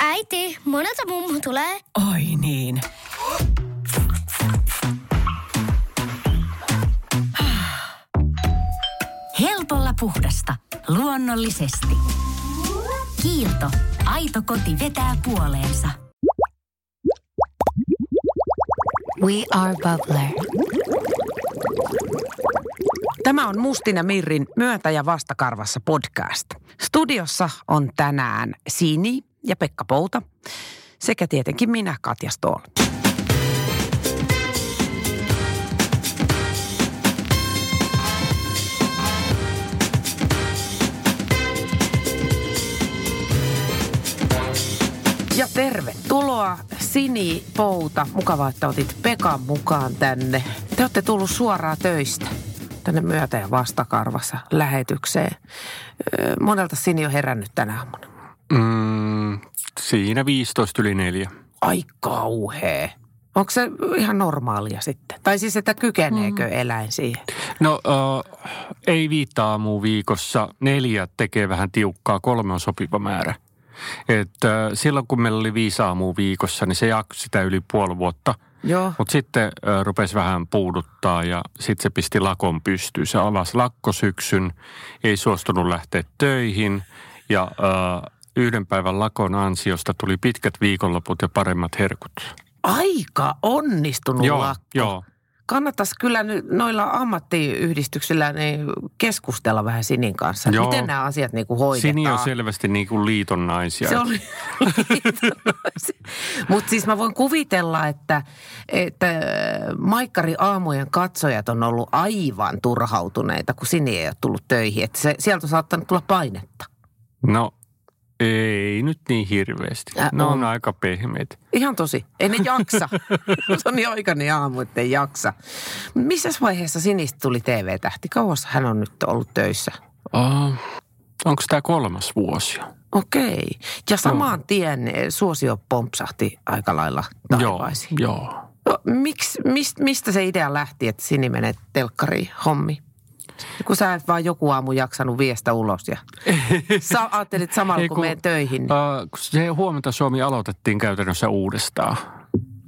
Äiti, monelta mummu tulee? Oi niin. Helpolla puhdasta. Luonnollisesti. Kiilto. Aito koti vetää puoleensa. We are Bubbler. Tämä on Mustin ja Mirrin Myöntä ja vastakarvassa podcast. Studiossa on tänään Sini ja Pekka Pouta sekä tietenkin minä, Katja Stoll. Ja tervetuloa Sini Pouta. Mukavaa, että otit Pekan mukaan tänne. Te olette tullut suoraan töistä tänne myötä ja vastakarvassa lähetykseen. Monelta Sini on herännyt tänä aamuna. Mm, siinä 15 yli neljä. Ai kauhea. Onko se ihan normaalia sitten? Tai siis, että kykeneekö eläin siihen? No äh, ei viittaa aamua viikossa. Neljä tekee vähän tiukkaa, kolme on sopiva määrä. että silloin kun meillä oli viisi aamua viikossa, niin se jaksoi sitä yli puoli vuotta. Mutta sitten rupesi vähän puuduttaa ja sitten se pisti lakon pystyyn. Se avasi lakkosyksyn, ei suostunut lähteä töihin ja äh, yhden päivän lakon ansiosta tuli pitkät viikonloput ja paremmat herkut. Aika onnistunut Joo, lakko. joo. Kannattaisi kyllä nyt noilla ammattiyhdistyksillä niin keskustella vähän Sinin kanssa. Joo. Miten nämä asiat niin kuin hoidetaan. Sini on selvästi niin kuin liiton naisia. Se oli Mutta siis mä voin kuvitella, että, että Maikkari aamujen katsojat on ollut aivan turhautuneita, kun Sini ei ole tullut töihin. Että se, sieltä on saattanut tulla painetta. No ei nyt niin hirveästi. Äh, ne on, on. aika pehmeitä. Ihan tosi. Ei ne jaksa. se on niin aikainen aamu, että ei jaksa. Missä vaiheessa Sinistä tuli TV-tähti? Kauas hän on nyt ollut töissä? Oh, onko tämä kolmas vuosi? Okei. Ja samaan tien eh, suosio pompsahti aika lailla taivaisiin. Joo, joo. No, miksi, mist, mistä se idea lähti, että Sini menee telkkariin hommi? Kun sä et vaan joku aamu jaksanut viestä ulos ja sä ajattelit samalla Ei, kun, kun- menen töihin. Niin. Uh, se huomenta Suomi aloitettiin käytännössä uudestaan.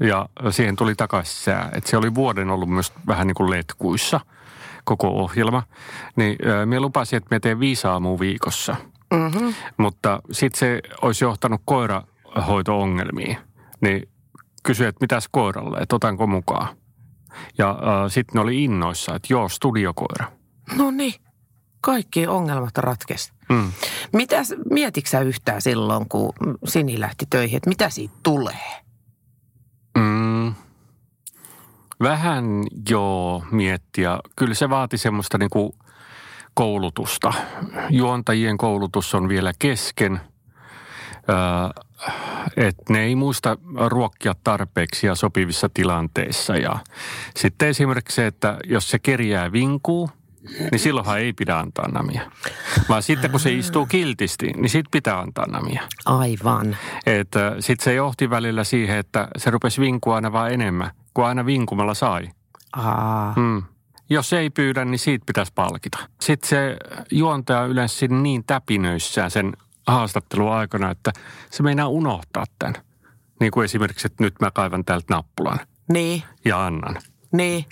Ja siihen tuli takaisin sää. Että se oli vuoden ollut myös vähän niin kuin letkuissa koko ohjelma. Niin uh, me lupasin, että me teen viisi aamua viikossa. Mm-hmm. Mutta sitten se olisi johtanut koirahoito-ongelmiin. Niin kysyi, että mitäs koiralle, että otanko mukaan. Ja uh, sitten ne oli innoissa, että joo, studiokoira. No niin, kaikki ongelmat ratkesi. Mm. Mitäs, mietitkö yhtään silloin, kun Sini lähti töihin, että mitä siitä tulee? Mm. Vähän joo miettiä. Kyllä se vaati semmoista niinku koulutusta. Juontajien koulutus on vielä kesken. Öö, että ne ei muista ruokkia tarpeeksi ja sopivissa tilanteissa. Ja sitten esimerkiksi se, että jos se kerjää vinkuu, niin silloinhan ei pidä antaa namia. Vaan sitten kun se istuu kiltisti, niin sitten pitää antaa namia. Aivan. Että sitten se johti välillä siihen, että se rupesi vinkua aina vaan enemmän, kuin aina vinkumalla sai. Aa, Mm. Jos ei pyydä, niin siitä pitäisi palkita. Sitten se juontaja on yleensä niin täpinöissään sen haastattelun aikana, että se meinaa unohtaa tämän. Niin kuin esimerkiksi, että nyt mä kaivan täältä nappulan niin, ja annan. niin.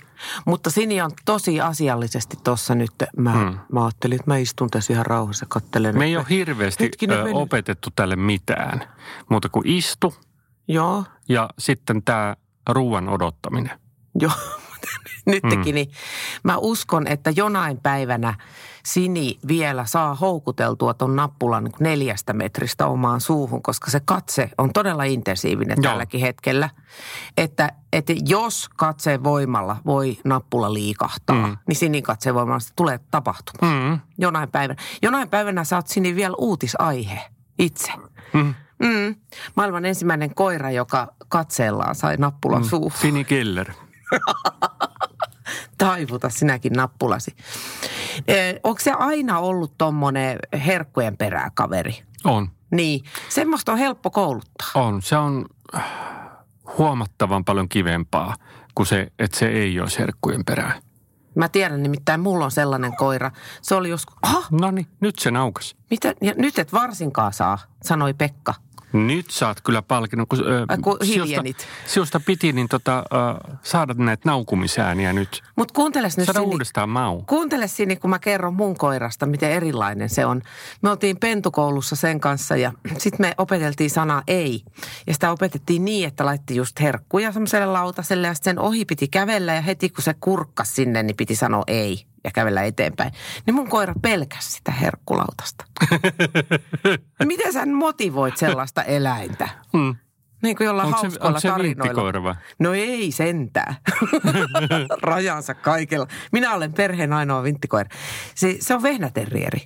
Mutta Sini on tosi asiallisesti tuossa nyt. Mä, Hmm. mä ajattelin, että mä istun tässä ihan rauhassa, kattelen. Me ei ole hirveästi Hetkinen, ö, opetettu tälle mitään, muuta kuin istu Joo, ja sitten tämä ruoan odottaminen. joo. Nytkin, Mm. niin mä uskon, että jonain päivänä Sini vielä saa houkuteltua ton nappulan niin neljästä metristä omaan suuhun, koska se katse on todella intensiivinen Joo. tälläkin hetkellä. Että, että jos katseen voimalla voi nappula liikahtaa, Mm. niin Sinin katseen voimalla se tulee tapahtumaan. Mm. Jonain päivänä. Jonain päivänä sä oot Sini vielä uutisaihe itse. Mm. Mm. Maailman ensimmäinen koira, joka katseellaan sai nappulan mm. suuhun. Fini Keller. Taivuta sinäkin nappulasi. Onko se aina ollut tommonen herkkujen perää kaveri? On. Niin, semmoista on helppo kouluttaa. On. Se on äh, huomattavan paljon kivempaa kuin se, että se ei olisi herkkujen perään. Mä tiedän nimittäin, mulla on sellainen koira. Se oli joskus, ah, No niin, nyt se naukas. mitä, ja nyt et varsinkaan saa, sanoi Pekka. Nyt saat kyllä palkinnon, kun, Ai, kun siusta, hiljenit. siusta piti niin tota, ö, saada näitä naukumisääniä nyt. Mutta kuunteles nyt Saada Sini, uudestaan mau. Kuuntele Sini, kun mä kerron mun koirasta, miten erilainen se on. Me oltiin pentukoulussa sen kanssa ja sitten me opeteltiin sanaa ei. Ja sitä opetettiin niin, että laitti just herkkuja semmoiselle lautaselle ja sen ohi piti kävellä ja heti kun se kurkkas sinne, niin piti sanoa ei ja kävellä eteenpäin. Niin mun koira pelkäsi sitä herkkulautasta. miten sä motivoit sellaista eläintä? Hmm. Niin kuin jollain Onko se, hauskoilla onko se tarinoilla. vinttikoira vai? No ei sentään. Rajansa kaikella. Minä olen perheen ainoa vinttikoira. Se, se on vehnäterrieri.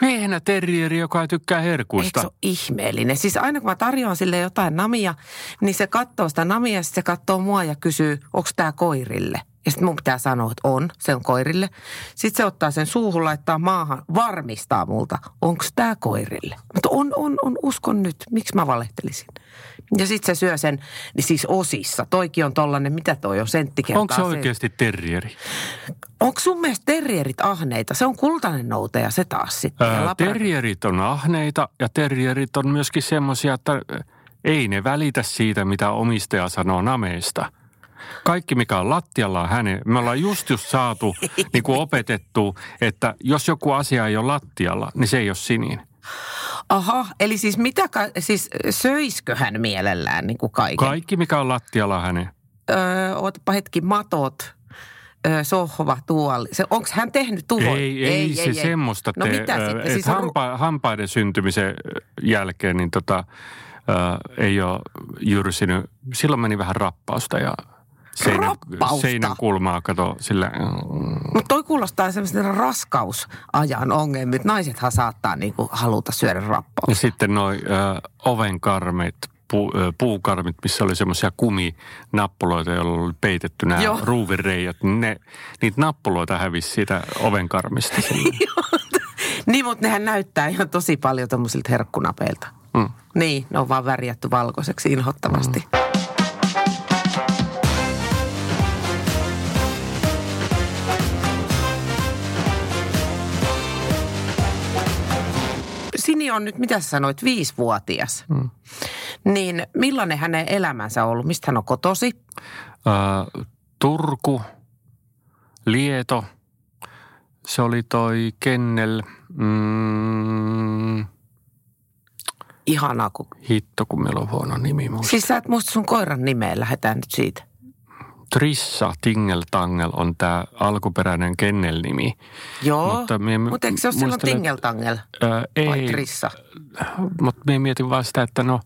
Vehnä terrieri, joka tykkää herkuista. Eikö se ole ihmeellinen? Siis aina kun mä tarjoan sille jotain namia, niin se katsoo sitä namia ja sitten se katsoo mua ja kysyy, onko tämä koirille? Ja sitten mun pitää sanoa, että on, se on koirille. Sitten se ottaa sen suuhun, laittaa maahan, varmistaa multa, onko tämä koirille. Mutta on, on, on, uskon nyt. Miksi mä valehtelisin? Ja sitten se syö sen, niin siis osissa. Toikin on tollanen, mitä toi on, sentti Onko se oikeasti terrieri? Onko sun mielestä terrierit ahneita? Se on kultainen noutaja se taas sitten. Labra- terrierit on ahneita ja terrierit on myöskin semmoisia, että ei ne välitä siitä, mitä omistaja sanoo nameista. Kaikki, mikä on lattialla, on hänen. Me ollaan just just saatu niin kuin opetettu, että jos joku asia ei ole lattialla, niin se ei ole sinin. Aha, eli siis mitä, siis söiskö hän mielellään niin kuin kaiken? Kaikki, mikä on lattialla, on hänen. Öö, ootapa hetki, matot, öö, sohva, tuoli. Se, onko hän tehnyt tuon? Ei, ei, ei, se semmoista No tee. mitä sitten? Siis on hampa, hampaiden syntymisen jälkeen niin tota, ö, ei ole jyrsinyt. Silloin meni vähän rappausta ja seinän, seinän kulmaa kato sillä. Mutta toi kuulostaa semmoista raskausajan ongelmia. Naisethan saattaa niinku haluta syödä Ja rappausta. sitten noi ö, ovenkarmit, pu, ö, puukarmit, missä oli semmoisia kuminappuloita, joilla oli peitetty nämä Joo. Niin ne, niitä nappuloita hävisi siitä ovenkarmista. Niin, mutta nehän näyttää ihan tosi paljon tommosilta herkkunapeilta. Mm. Niin, ne on vaan värjätty valkoiseksi inhottavasti. Mm. Sini on nyt, mitä sä sanoit, viisivuotias. Mm. Niin millainen hänen elämänsä on ollut? Mistä hän on kotosi? Ö, Turku, Lieto, se oli toi Kennel, mm, Ihanaa, kun... hitto kun meillä on huono nimi muista. Siis sä et muista sun koiran nimeä, lähdetään nyt siitä. Trissa Tingeltangel on tämä alkuperäinen Kennel-nimi. Joo, Mutta mie mutta eikö se ole silloin tingeltangel vai ei, trissa? mutta minä mietin vaan sitä, että no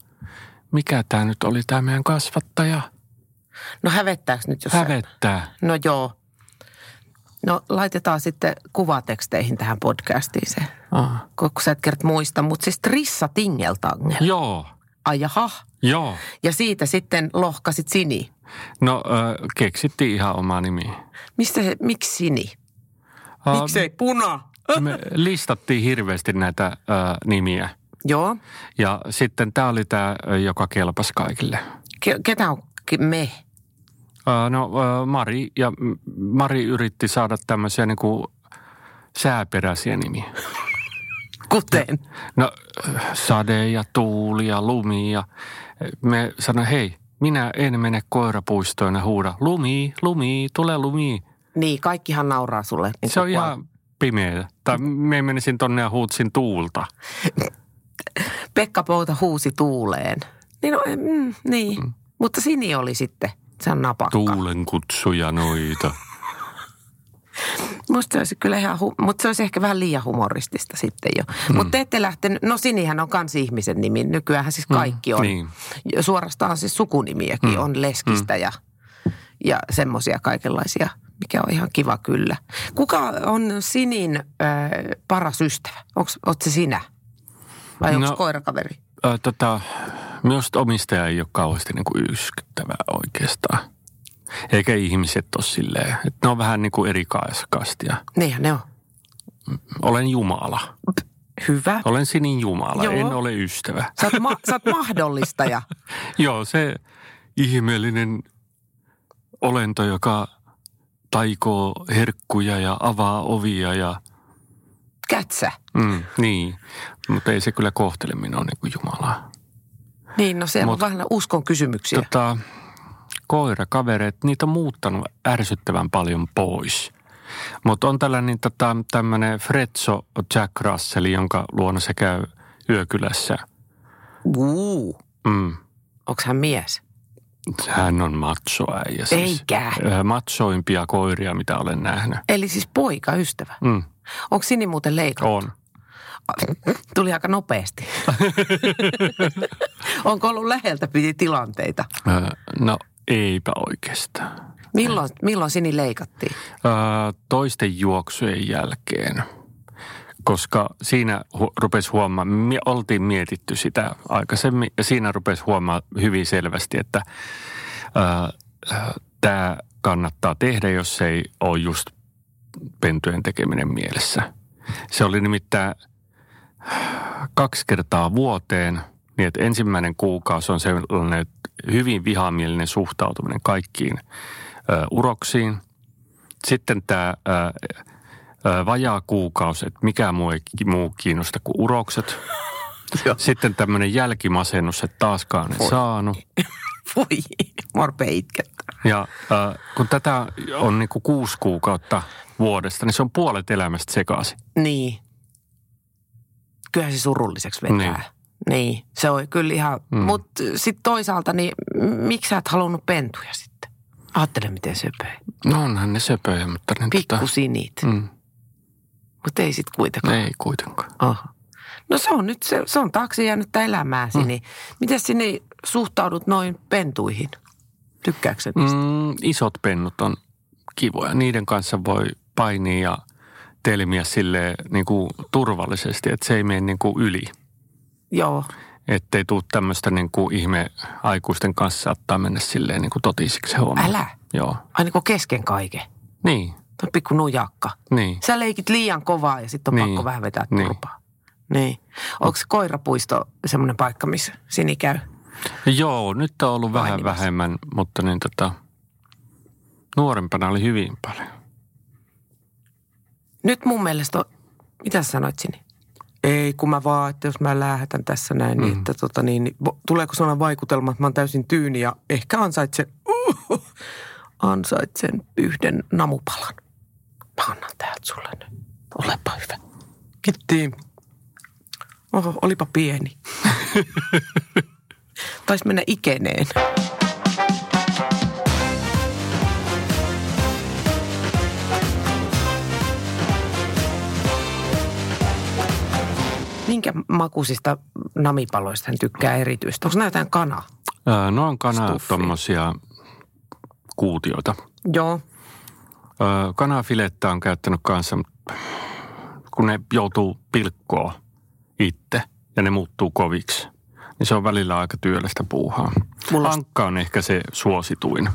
mikä tämä nyt oli tämä meidän kasvattaja? No hävettääkö nyt jos Hävettää. No joo. No laitetaan sitten kuvateksteihin tähän podcastiin se, Ah. kun sä et kert muista. Mutta siis Trissa Tingeltangel. Joo, Ai jaha. joo. Ja siitä sitten lohkasit Sini. No ö, keksittiin ihan oma nimi. Mistä se, miksi Sini? Ö, Miksei Puna? Me listattiin hirveästi näitä ö, nimiä. Joo. Ja sitten tämä oli tämä, joka kelpasi kaikille. Ke, ketä on me? Ö, No ö, Mari, ja Mari yritti saada tämmöisiä niinku sääperäisiä nimiä. Kuten? No ö, sade ja tuuli ja lumi ja me sanoi, hei, minä en mene koirapuistoon ja huuda, lumi, lumi, tule lumi. Niin, kaikkihan nauraa sulle. Niin Se on ihan pimeä. Tai me menisin tonne ja huutsin tuulta. Pekka Pouta huusi tuuleen. Niin, no, mm, niin. Mm. mutta Sini oli sitten, se on napakka. Tuulen kutsuja noita. Musta se olisi kyllä ihan, hu- mutta se olisi ehkä vähän liian humoristista sitten jo. Mm. Mutta te ette lähtenyt, no Sinihän on kans ihmisen nimi. Nykyäänhän siis kaikki on. niin. Ja Suorastaan siis sukunimiäkin mm. on Leskistä mm. ja, ja semmoisia kaikenlaisia, mikä on ihan kiva kyllä. Kuka on Sinin äh, paras ystävä? Oletko se sinä? Vai onko No- koirakaveri? Ö, tota, minusta omistaja ei ole kauheasti niin kuin yskyttävää oikeastaan. Eikä ihmiset ole silleen. Että ne on vähän niin kuin eri kastia. Niinhän ne on. Olen Jumala. Hyvä. Olen sinin Jumala, Joo. en ole ystävä. Sä oot, ma- sä oot mahdollistaja. Joo, se ihmeellinen olento, joka taikoo herkkuja ja avaa ovia ja Kätsä. mm, niin. Mutta ei se kyllä kohtele minua niin kuin Jumalaa. Niin, no Mut- on vähän uskon kysymyksiä. Tota, koirakavereet, niitä on muuttanut ärsyttävän paljon pois. Mutta on tällainen tota, tämmöinen Fretso Jack Russell, jonka luona se käy yökylässä. Uu, Mm. onko hän mies? Hän on machoäijä. Siis. Eikä. Ö, Machoimpia koiria, mitä olen nähnyt. Eli siis poika, ystävä. Mm. Onko Sini muuten leikattu? On. Tuli aika nopeasti. Onko ollut läheltä piti tilanteita? No eipä oikeastaan. Milloin, milloin Sini leikattiin? Ö, Toisten juoksujen jälkeen, koska siinä hu- rupesi huomaamaan, me oltiin mietitty sitä aikaisemmin, ja siinä rupesi huomaamaan hyvin selvästi, että tämä kannattaa tehdä, jos ei ole just pentujen tekeminen mielessä. Se oli nimittäin kaksi kertaa vuoteen, niin että ensimmäinen kuukausi on sellainen hyvin vihamielinen suhtautuminen kaikkiin ö, uroksiin. Sitten tämä ö, ö, vajaa kuukausi, että mikä muu ei muu kiinnosta kuin urokset. Sitten tämmöinen jälkimasennus, että taaskaan en saanut. Voi, mä rupean itkettämään. Ja äh, kun tätä on niin kuin kuusi kuukautta vuodesta, niin se on puolet elämästä sekaisin. Niin. Kyllähän se surulliseksi vetää. Niin. Niin. Se on kyllä ihan, mm. mutta sitten toisaalta, niin miksi sä et halunnut pentuja sitten? Ajattele, miten söpöi. No onhan ne söpöjä, mutta niin Pikkusinit. Mm. mm, Mutta ei sitten kuitenkaan. ei kuitenkaan. Aha. No se on nyt, se, se on taakse jäänyttä elämääsi, mm. niin miten sinne suhtaudut noin pentuihin? Tykkääkö sä niistä? Mm, isot pennut on kivoja. Niiden kanssa voi painia ja telmiä sille niin kuin turvallisesti, että se ei mene niin kuin yli. Joo. Ettei tule tämmöistä niin kuin ihme aikuisten kanssa saattaa mennä silleen niin kuin totisiksi se homma. Älä. Joo. Ai niin kuin kesken kaiken. Niin, Tuo pikku nujakka. niin. Sä leikit liian kovaa ja sitten on Niin. pakko vähän vetää Niin. turpaa. Niin. Onko koirapuisto semmoinen paikka, missä Sini käy? Joo, nyt on ollut vähän Painimassa. vähemmän, mutta niin tota, nuorempana oli hyvin paljon. Nyt mun mielestä on, mitä sä sanoit Sini? Ei, kun mä vaan, että jos mä lähetän tässä näin, niin, että tota niin, niin tuleeko sellainen vaikutelma, että mä oon täysin tyyni ja ehkä ansaitsen, uh, ansaitsen yhden namupalan. Mä annan täältä sulle nyt. Olepa hyvä. Kiitti. Oho, olipa pieni. Taisi mennä ikeneen. Minkä makuisista namipaloista hän tykkää erityisesti? Onko nämä jotain kana? Ää, no on kana Stuffi. tommosia kuutioita. Joo. Ää, kanafilettä on käyttänyt kanssa, kun ne joutuu pilkkoa itse ja ne muuttuu koviksi, niin se on välillä aika työlästä puuhaa. Mulla Ankka on ehkä se suosituin.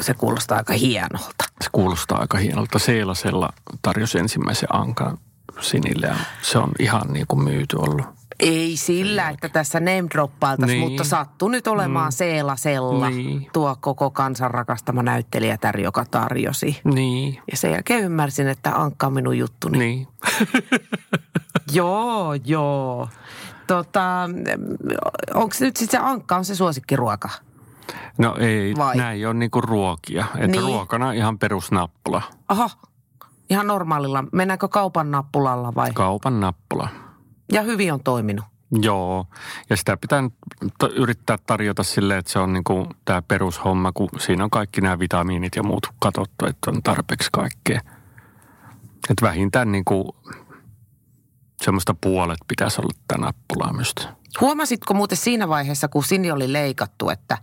Se kuulostaa aika hienolta. Se kuulostaa aika hienolta. Seelasella tarjosi ensimmäisen ankan sinille ja se on ihan niin kuin myyty ollut. Ei sillä, että tässä name droppailtaisiin, Niin. mutta sattuu nyt olemaan mm. Seelasella Niin. tuo koko kansan rakastama näyttelijätär, joka tarjosi. Niin, Ja sen jälkeen ymmärsin, että Ankka on minun juttuni. niin. Joo, joo. Tota, onko nyt sitten se Ankka on se suosikkiruoka? No ei, Vai? näin on niinku ruokia. Että Niin. ruokana ihan perusnappula. Aha, ihan normaalilla. Mennäänkö kaupan nappulalla vai? Kaupan nappula. Ja hyvin on toiminut. Joo, ja sitä pitää yrittää tarjota silleen, että se on niinku tämä perushomma, kun siinä on kaikki nämä vitamiinit ja muut katsottu, että on tarpeeksi kaikkea. Että vähintään niinku semmoista puolet pitäisi olla tämä nappulaa myös. Huomasitko muuten siinä vaiheessa, kun Sini oli leikattu, että,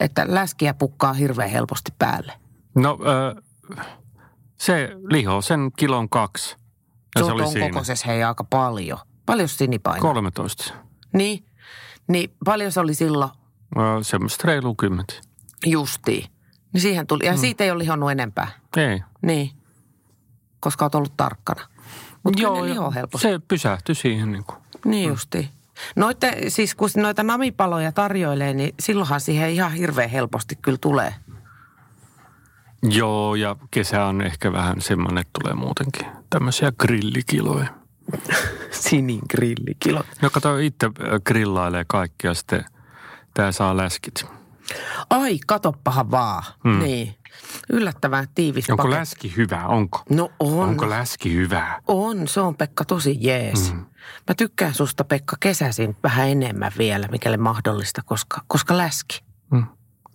että läskiä pukkaa hirveän helposti päälle? No ö, se liho, sen kilon kaksi. Ja Se, se oli on siinä. kokoisessa hei aika paljon. Paljon Sini painaa? 13. Niin, niin paljon se oli silloin Ö, semmoista reilu kymmentä. justiin. Niin siihen tuli, ja siitä ei ole lihonnut enempää. Ei. Niin, koska olet ollut tarkkana. Mutta ne lihoo helposti. se pysähtyi siihen niin kuin. Niin justiin. Noitte, siis kun noita namipaloja tarjoilee, niin silloinhan siihen ihan hirveän helposti kyllä tulee. Joo, ja kesä on ehkä vähän semmoinen, että tulee muutenkin tämmöisiä grillikiloja. Sinin grillikilot. No kato, itse äh, grillailee kaikkia, sitten tää saa läskit. Ai, katoppahan vaan. Hmm. Niin. Yllättävän tiivis Onko paketti. läski hyvä? Onko? No on. Onko läski hyvää? On, se on Pekka tosi jees. Mm. Mä tykkään susta Pekka kesäisin vähän enemmän vielä, mikäli mahdollista, koska, koska läski. Mm.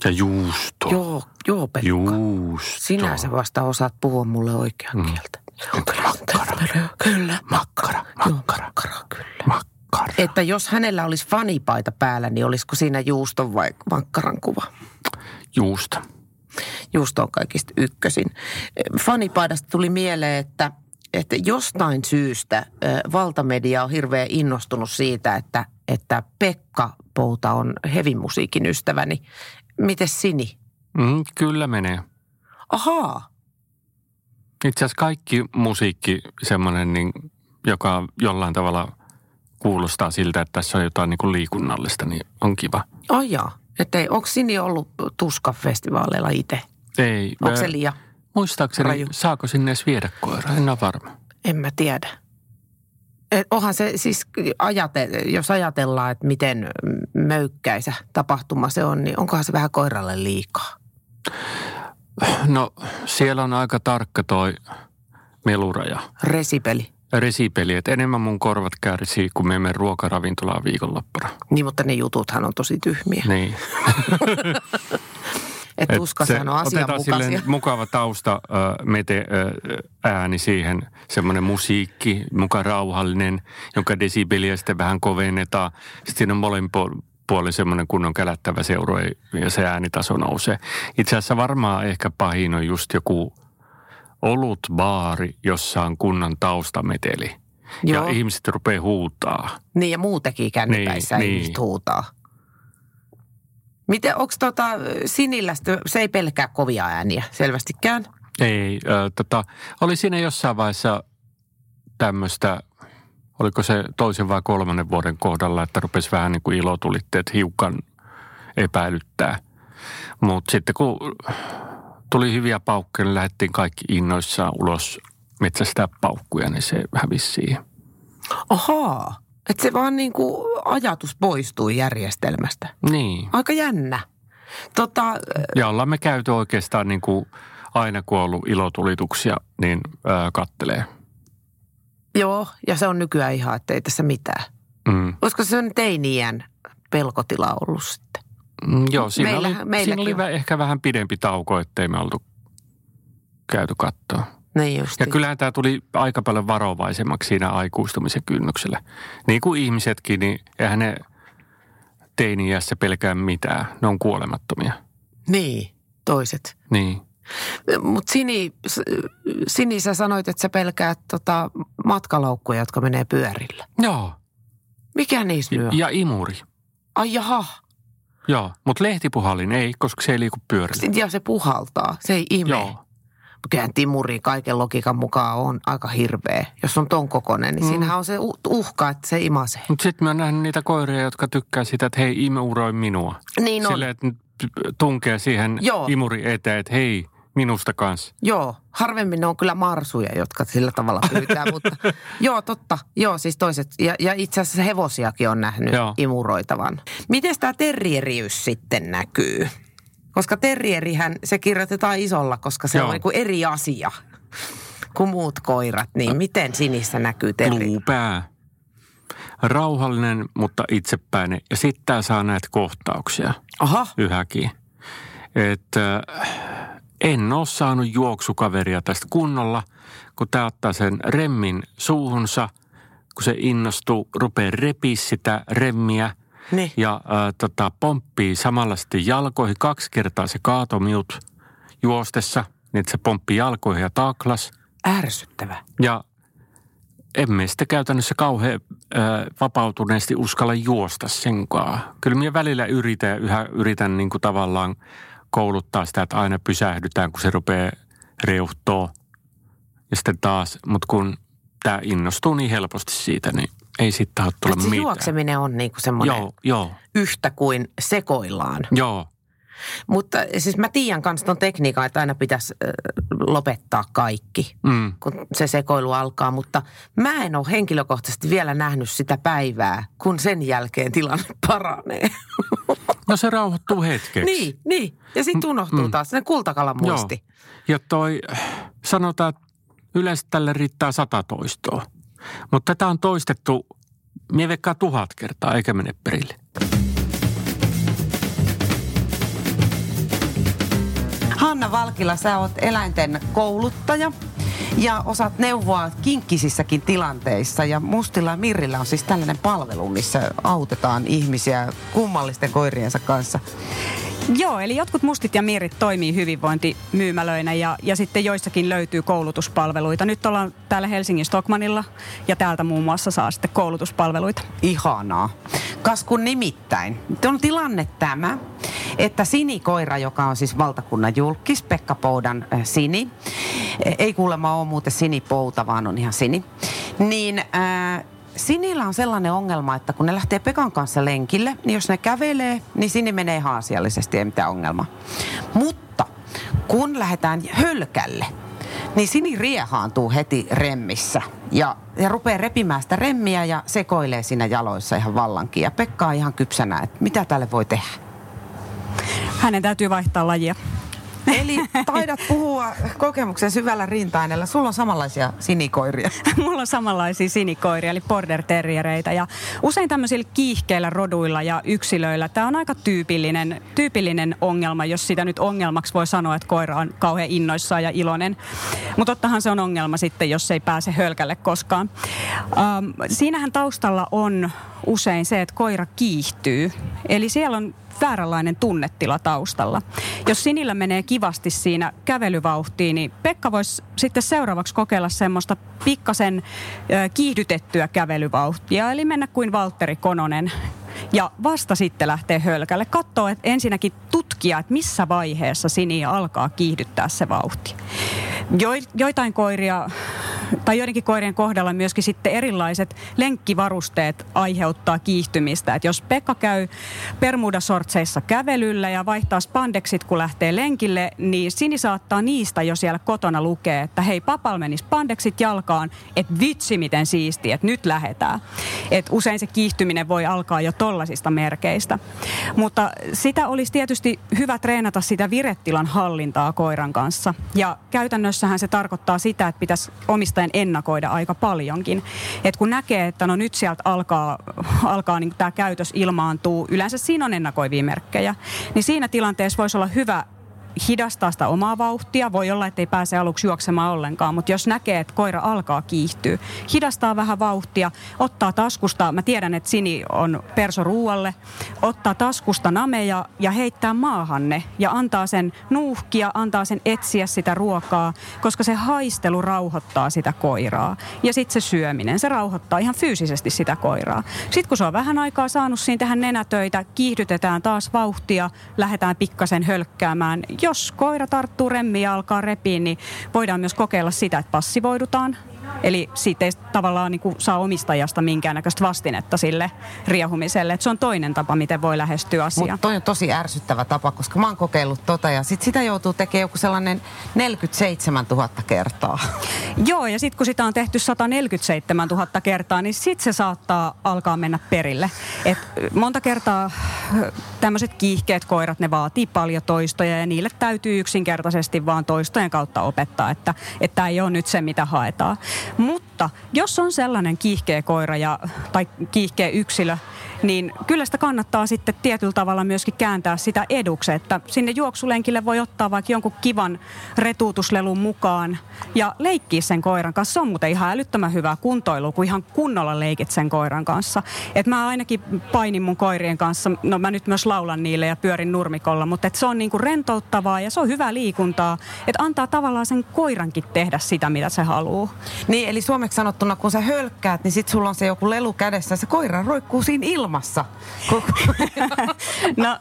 Ja juusto. Joo, joo Pekka. Juusto. Sinä sä vasta osaat puhua mulle oikeaa mm. kieltä. Kyllä, terveellä, kyllä. Makkara, Joo, makkara, makkara, kyllä. makkara. Että jos hänellä olisi fanipaita päällä, niin olisiko siinä juuston vai makkaran kuva? Juusto. Juusto on kaikista ykkösin. Fanipaidasta tuli mieleen, että, että jostain syystä valtamedia on hirveän innostunut siitä, että, että Pekka Pouta on hevimusiikin ystäväni. Miten Sini? Mm, kyllä menee. Ahaa, Itse asiassa kaikki musiikki semmoinen, niin, joka jollain tavalla kuulostaa siltä, että tässä on jotain niin kuin liikunnallista, niin on kiva. ajaa. Että ei, onko Sini ollut Tuska-festivaaleilla itse? Ei. Onko se liian? Muistaakseni, raju? saako sinne edes viedä koira? En ole varma. En mä tiedä. Et onhan se siis, ajate, jos ajatellaan, että miten möykkäisä tapahtuma se on, niin onkohan se vähän koiralle liikaa? No, siellä on aika tarkka toi meluraja. Resipeli. Resipeli, että enemmän mun korvat kärsii, kun me menemme ruokaravintolaan viikonloppuna. Niin, mutta ne jututhan on tosi tyhmiä. Niin. Että Et tuskasehan on otetaan asianmukaisia. mukava tausta äh, mete äh, ääni siihen, semmoinen musiikki, muka rauhallinen, jonka desibeliä sitten vähän kovennetaan. Sitten siinä on molemmin puol- puolin semmoinen kunnon kälättävä seuro ja se äänitaso nousee. Itse asiassa varmaan ehkä pahin on just joku olutbaari, jossa on kunnon taustameteli. Joo. Ja ihmiset rupeaa huutaa. Niin, ja muutenkin kännypäissä Niin, niin, niin. ihmiset huutaa. Miten, onko tota Sinillä, sitten- se ei pelkää kovia ääniä selvästikään? Ei, äh, tota, oli siinä jossain vaiheessa tämmöistä, oliko se toisen vai kolmannen vuoden kohdalla, että rupesi vähän niin kuin ilotulitteet hiukan epäilyttää. Mutta sitten kun tuli hyviä paukkuja, niin lähdettiin kaikki innoissaan ulos metsästää paukkuja, niin se hävisi siihen. Ahaa, että se vaan niin kuin ajatus poistui järjestelmästä. Niin. Aika jännä. Tota, Ja ollaan me käyty oikeastaan niin kuin aina kun on ollut ilotulituksia, niin ää, kattelee. joo, ja se on nykyään ihan, että ei tässä mitään. Mm. Olisiko se on teiniän pelkotila ollut sitten? Mm, Joo, siinä, Meillähän- oli, siinä oli on. ehkä vähän pidempi tauko, ettei me oltu käyty kattoa. Niin just. Ja kyllähän tämä tuli aika paljon varovaisemmaksi siinä aikuistumisen kynnyksellä. Niin kuin ihmisetkin, niin eihän ne teiniässä pelkää mitään. Ne on kuolemattomia. Niin, toiset. Niin. Mutta Sini, Sini, sä sanoit, että sä pelkäät tota matkalaukkuja, jotka menee pyörillä. Joo. Mikä niissä lyö? Ja imuri. Ai jaha, Joo. Mutta lehtipuhallin ei, koska se ei liiku pyörillä. ja se puhaltaa, se ei ime. Joo. Kyllähän Timuri kaiken logiikan mukaan on aika hirveä. Jos on ton kokonen, niin mm. siinähän on se uh- uhka, että se imasee. Mutta sitten mä oon nähnyt niitä koiria, jotka tykkää sitä, että hei, imuroi minua. Niin on. Silleen, että tunkee siihen Joo. imuri eteen, että hei, minusta kanssa. Joo, harvemmin ne on kyllä marsuja, jotka sillä tavalla pyytää, mutta joo, totta. Joo, siis toiset. Ja, ja itse asiassa hevosiakin on nähnyt joo. imuroitavan. Miten tämä terrieriys sitten näkyy? Koska terrierihän, se kirjoitetaan isolla, koska se Joo. on niin kuin eri asia kuin muut koirat. Niin miten sinissä näkyy terri? Luupää. Rauhallinen, mutta itsepäinen. Ja sitten saa näitä kohtauksia Aha, yhäkin. Että en ole saanut juoksukaveria tästä kunnolla, kun tää ottaa sen remmin suuhunsa, kun se innostuu, rupeaa repii sitä remmiä niin. ja ää, tota, pomppii samalla sitten jalkoihin. Kaksi kertaa se kaatomiut juostessa, niin että se pomppii jalkoihin ja taklas. Ärsyttävä. Ja emme sitten käytännössä kauhean äh, vapautuneesti uskalla juosta senkaan. Kyllä minä välillä yritän ja yhä yritän niin kuin tavallaan kouluttaa sitä, että aina pysähdytään, kun se rupeaa reuhtoa. Ja sitten taas, mutta kun tämä innostuu niin helposti siitä, niin ei sitten tahdo tulla se mitään. juokseminen on niin kuin semmoinen Joo, joo, yhtä kuin sekoillaan. joo. Mutta siis mä tiedän kanssa ton tekniikan, että aina pitäisi äh, lopettaa kaikki, Mm. kun se sekoilu alkaa. Mutta mä en ole henkilökohtaisesti vielä nähnyt sitä päivää, kun sen jälkeen tilanne paranee. No se rauhoittuu hetkeksi. niin, niin. Ja sitten unohtuu Mm. taas se kultakalan muisti. Ja toi, sanotaan, että yleensä tälle riittää sata toistoa. Mutta tätä on toistettu, mie tuhat kertaa, eikä mene perille. Hanna Valkila, sä oot eläinten kouluttaja ja osaat neuvoa kinkkisissäkin tilanteissa. Ja Mustilla ja Mirrillä on siis tällainen palvelu, missä autetaan ihmisiä kummallisten koiriensa kanssa. Joo, eli jotkut mustit ja mirit toimii hyvinvointimyymälöinä ja, ja sitten joissakin löytyy koulutuspalveluita. Nyt ollaan täällä Helsingin Stockmanilla ja täältä muun muassa saa sitten koulutuspalveluita. Ihanaa. Kas kun nimittäin. On tilanne tämä, että Sini-koira, joka on siis valtakunnan julkis, Pekka Poudan äh, Sini, ei kuulemma ole muuten Sini-pouta, vaan on ihan Sini, niin äh, Sinillä on sellainen ongelma, että kun ne lähtee Pekan kanssa lenkille, niin jos ne kävelee, niin Sini menee ihan asiallisesti, ei mitään ongelmaa. Mutta kun lähdetään hölkälle, niin Sini riehaantuu heti remmissä ja, ja rupeaa repimään sitä remmiä ja sekoilee siinä jaloissa ihan vallankin. Ja Pekka on ihan kypsänä, että mitä tälle voi tehdä. Hänen täytyy vaihtaa lajia. Eli taidat puhua kokemuksen syvällä rinta Sulla on samanlaisia sinikoiria. Mulla on samanlaisia sinikoiria, eli border terriereitä. Ja usein tämmöisillä kiihkeillä roduilla ja yksilöillä tämä on aika tyypillinen, tyypillinen ongelma, jos sitä nyt ongelmaksi voi sanoa, että koira on kauhean innoissaan ja iloinen. Mutta tottahan se on ongelma sitten, jos ei pääse hölkälle koskaan. Ähm, siinähän taustalla on usein se, että koira kiihtyy. Eli siellä on vääränlainen tunnetila taustalla. Jos Sinillä menee kivasti siinä kävelyvauhtiin, niin Pekka voisi sitten seuraavaksi kokeilla semmoista pikkasen kiihdytettyä kävelyvauhtia, eli mennä kuin Valtteri Kononen ja vasta sitten lähtee hölkälle. Katsoo, että ensinnäkin tutkia, että missä vaiheessa Sini alkaa kiihdyttää se vauhti. Jo, joitain koiria, tai joidenkin koirien kohdalla myöskin sitten erilaiset lenkkivarusteet aiheuttaa kiihtymistä. Että jos Pekka käy Bermudasortseissa kävelyllä ja vaihtaa spandeksit, kun lähtee lenkille, niin Sini saattaa niistä jo siellä kotona lukea, että hei, papal meni spandeksit jalkaan, että vitsi miten siisti, että nyt lähetään. Et usein se kiihtyminen voi alkaa jo tollasista merkeistä. Mutta sitä olisi tietysti hyvä treenata sitä viretilan hallintaa koiran kanssa. Ja käytännössähän se tarkoittaa sitä, että pitäisi omistajan ennakoida aika paljonkin. Et kun näkee, että no nyt sieltä alkaa, alkaa niin tämä käytös ilmaantuu, yleensä siinä on ennakoivia merkkejä, niin siinä tilanteessa voisi olla hyvä hidastaa sitä omaa vauhtia. Voi olla, että ei pääse aluksi juoksemaan ollenkaan, mutta jos näkee, että koira alkaa kiihtyä, hidastaa vähän vauhtia, ottaa taskusta, mä tiedän, että Sini on perso ruualle, ottaa taskusta nameja ja heittää maahanne ja antaa sen nuuhkia, antaa sen etsiä sitä ruokaa, koska se haistelu rauhoittaa sitä koiraa. Ja sitten se syöminen, se rauhoittaa ihan fyysisesti sitä koiraa. Sitten kun se on vähän aikaa saanut siinä tehdä nenätöitä, kiihdytetään taas vauhtia, lähdetään pikkasen hölkkäämään. Jos koira tarttuu remmiin ja alkaa repiä, niin voidaan myös kokeilla sitä, että passivoidutaan. Eli siitä ei tavallaan niin kuin saa omistajasta minkäännäköistä vastinetta sille riehumiselle. Et se on toinen tapa, miten voi lähestyä asiaa. Mutta toi on tosi ärsyttävä tapa, koska mä oon kokeillut tota ja sit sitä joutuu tekemään joku sellainen 47 000 kertaa. Joo, ja sitten kun sitä on tehty 147 000 kertaa, niin sitten se saattaa alkaa mennä perille. Et monta kertaa tämmöiset kiihkeät koirat, ne vaatii paljon toistoja ja niille täytyy yksinkertaisesti vaan toistojen kautta opettaa, että tämä ei ole nyt se, mitä haetaan. Mutta jos on sellainen kiihkeä koira ja, tai kiihkeä yksilö, niin kyllä sitä kannattaa sitten tietyllä tavalla myöskin kääntää sitä eduksi, että sinne juoksulenkille voi ottaa vaikka jonkun kivan retuutuslelun mukaan ja leikkiä sen koiran kanssa. Se on muuten ihan älyttömän hyvää kuntoilu, kun ihan kunnolla leikit sen koiran kanssa. Et mä ainakin painin mun koirien kanssa, no mä nyt myös laulan niille ja pyörin nurmikolla, mutta et se on niinku rentouttavaa ja se on hyvää liikuntaa, että antaa tavallaan sen koirankin tehdä sitä, mitä se haluaa. Niin, eli suomeksi sanottuna, kun sä hölkkäät, niin sit sulla on se joku lelu kädessä se koira roikkuu siinä ilmassa. No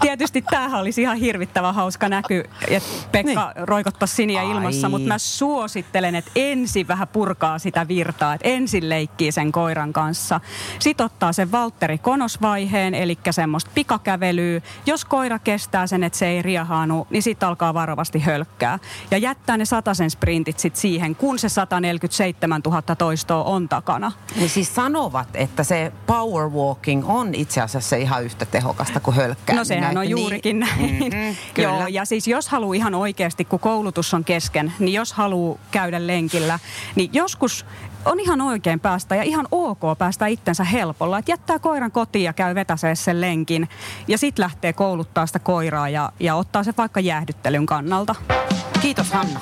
tietysti tämähän olisi ihan hirvittävän hauska näky, että Pekka niin. roikottaisi siniä Ai. ilmassa, mutta mä suosittelen, että ensin vähän purkaa sitä virtaa, että ensin leikkii sen koiran kanssa. Sitten ottaa sen Valtteri Konosvaiheen, eli semmoista pikakävelyä. Jos koira kestää sen, että se ei riehaanu, niin sitten alkaa varovasti hölkkää. Ja jättää ne sataisen sprintit sitten siihen, kun se 147 000 toistoa on takana. Niin siis sanovat, että se power walking on itse asiassa ihan yhtä tehokasta kuin hölkkääminen. No sehän on Että juurikin näin. Mm-hmm, kyllä. Joo, ja siis jos haluaa ihan oikeasti, kun koulutus on kesken, niin jos haluaa käydä lenkillä, niin joskus on ihan oikein päästä ja ihan ok päästä itsensä helpolla. Että jättää koiran kotiin ja käy vetäsee sen lenkin ja sitten lähtee kouluttaa sitä koiraa ja, ja ottaa se vaikka jäähdyttelyn kannalta. Kiitos Hanna.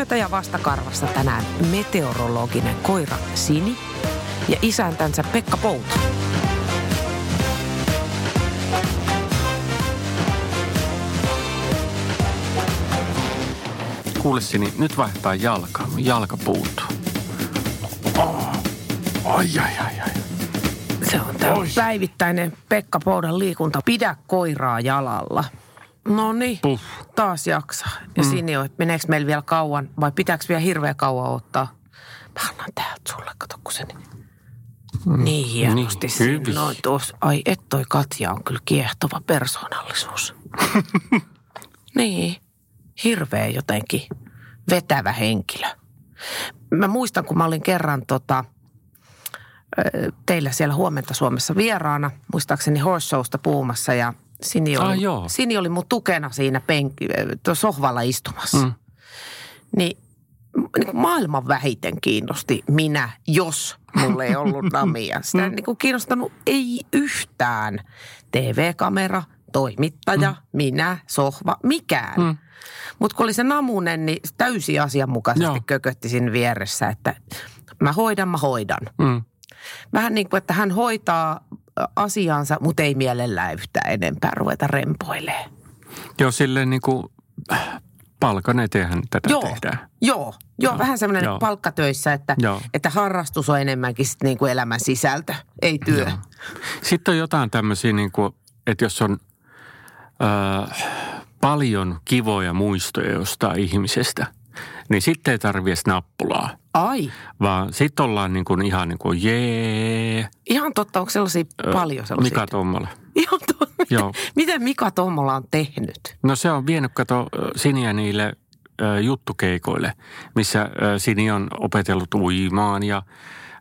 Myötä- ja vastakarvassa tänään meteorologinen koira Sini ja isäntänsä Pekka Pouta. Kuule Sini, nyt vaihtaa jalka. Jalka puuttuu. Oh. Ai, ai, ai, ai. Se on tämä päivittäinen Pekka Poudan liikunta. Pidä koiraa jalalla. No niin, Puh. taas jaksaa. Ja mm. Sini on, että meneekö meillä vielä kauan vai pitääkö vielä hirveän kauan ottaa? Mä annan täältä sulle, kato kun se niin, niin hienosti Niin, on tuossa. Ai et toi Katja on kyllä kiehtova persoonallisuus. niin, hirveä jotenkin vetävä henkilö. Mä muistan, kun mä olin kerran tota, teillä siellä huomenta Suomessa vieraana, muistaakseni Horse Showsta puhumassa ja Sini oli, Ah, joo. Sini oli mun tukena siinä penki, sohvalla istumassa. Mm. Niin, niin maailman vähiten kiinnosti minä, jos mulla ei ollut namia. Sitä ei niin kuin kiinnostanut ei yhtään. TV-kamera, toimittaja, minä, sohva, mikään. Mm. Mutta kun oli se namunen, niin täysin asianmukaisesti Joo. kökötti siinä vieressä, että mä hoidan, mä hoidan. Mm. Vähän niin kuin, että hän hoitaa asiansa, mutta ei mielellään yhtään enempää ruveta rempoilemaan. Joo, silleen niin kuin palkan eteenhän tätä Joo, tehdään. joo, joo, vähän semmoinen Joo. palkkatöissä, että, Joo. että harrastus on enemmänkin sit niin kuin elämän sisältö, ei työ. Joo. Sitten on jotain tämmöisiä, niin kuin, että jos on äh, paljon kivoja muistoja jostain ihmisestä, niin sitten ei tarvitse edes nappulaa. Ai, Vaan sitten ollaan niin kuin ihan niin kuin jee. ihan totta, onko sellaisia paljon sellaisia? Mika Tommola. Ihan to- Joo. Miten Mika Tommola on tehnyt? No se on vienyt, kato, Siniä niille ö, juttukeikoille, missä ö, Sini on opetellut uimaan ja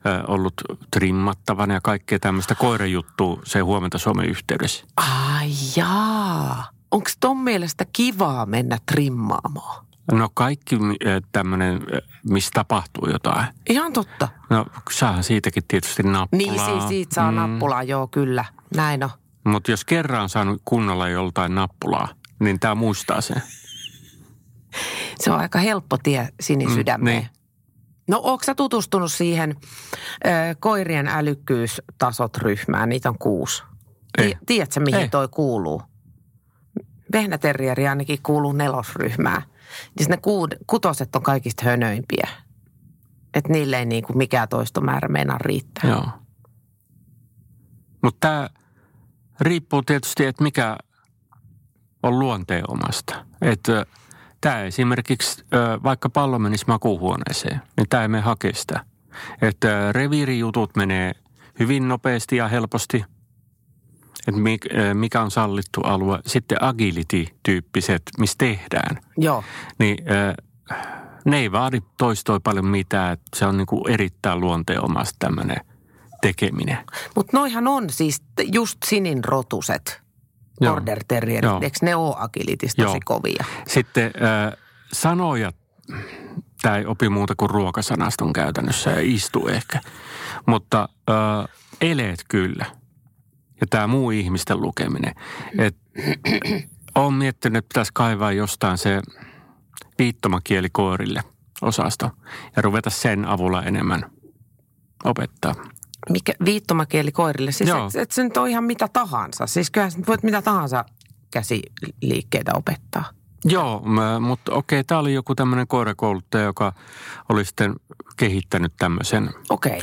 ö, ollut trimmattavana ja kaikkea tämmöistä koirajuttua se huomenta Suomen yhteydessä. Ai jaa. Onko ton mielestä kivaa mennä trimmaamaan? No kaikki tämmöinen, missä tapahtuu jotain. Ihan totta. No saahan siitäkin tietysti nappulaa. Niin, siis siitä saa mm. nappulaa, joo kyllä. Näin on. Mutta jos kerran on saanut kunnolla joltain nappulaa, niin tämä muistaa sen. Se on aika helppo tie sinisydämeen. Mm, niin. No onko sä tutustunut siihen ö, koirien älykkyystasot ryhmään? Niitä on kuusi. Ei. Ti- tiedätkö, mihin Ei. toi kuuluu? Vehnäterrieri ainakin kuuluu nelosryhmään. Siis ne kuud- kutoset on kaikista hönöimpiä. Että niille ei niinku mikään toistomäärä meinaa riittää. Joo. Mutta tämä riippuu tietysti, että mikä on luonteen omasta. Että tämä esimerkiksi, vaikka pallo menisi makuuhuoneeseen, niin tämä ei mene hakea sitä. Että reviirijutut menee hyvin nopeasti ja helposti. Että mikä on sallittu alue. Sitten agility-tyyppiset, missä tehdään. Joo. Niin ne ei vaadi toistoi paljon mitään. Että se on niinku erittäin luonteen omasta tämmöinen tekeminen. Mutta noihan on siis just sinin rotuset. Border terrierit. Eikö ne ole agilitis tosi Joo. kovia? Sitten äh, sanoja, tämä ei opi muuta kuin ruokasanaston käytännössä ja istu ehkä. Mutta äh, eleet kyllä. Ja tämä muu ihmisten lukeminen. Et, olen miettinyt, että pitäisi kaivaa jostain se viittomakieli koirille osasto ja ruveta sen avulla enemmän opettaa. Mikä, viittomakieli koirille. Siis Joo. et, et se nyt on ihan mitä tahansa. Siis kyllähän nyt voit mitä tahansa käsiliikkeitä opettaa. Joo, mä, mutta okei, tämä oli joku tämmöinen koirakouluttaja, joka oli sitten kehittänyt tämmöisen Okei.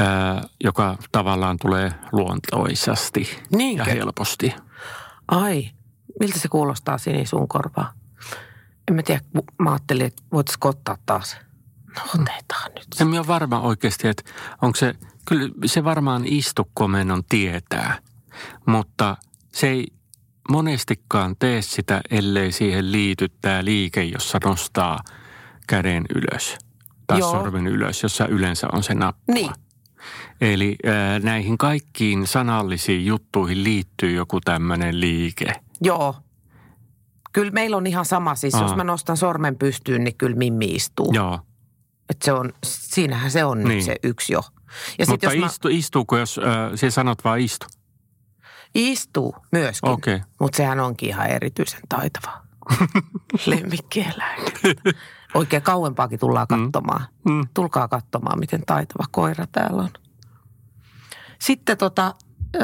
Ää, joka tavallaan tulee luontoisasti Niinkö? ja helposti. Ai, miltä se kuulostaa Sini sun korvaa? En mä tiedä, mä ajattelin, että voitaisiko ottaa taas. No otetaan nyt. En mä ole varma oikeasti, että onko se, kyllä se varmaan istukomennon tietää, mutta se ei monestikaan tee sitä, ellei siihen liity tämä liike, jossa nostaa käden ylös tai Joo. sormen ylös, jossa yleensä on se nappi. Niin. Eli näihin kaikkiin sanallisiin juttuihin liittyy joku tämmöinen liike. Joo. Kyllä meillä on ihan sama. Siis Aa. jos mä nostan sormen pystyyn, niin kyllä Mimmi istuu. Joo, Et se on, siinähän se on niin. Nyt se yksi jo. Ja mutta sitten jos istu, istuuko, jos äh, sinä sanot vaan istu? mä istuu myöskin, Okei. mutta sehän onkin ihan erityisen taitava. Lemmikkieläin. Oikein kauempaakin tullaan katsomaan. Mm. Tulkaa katsomaan, miten taitava koira täällä on. Sitten tota, ö,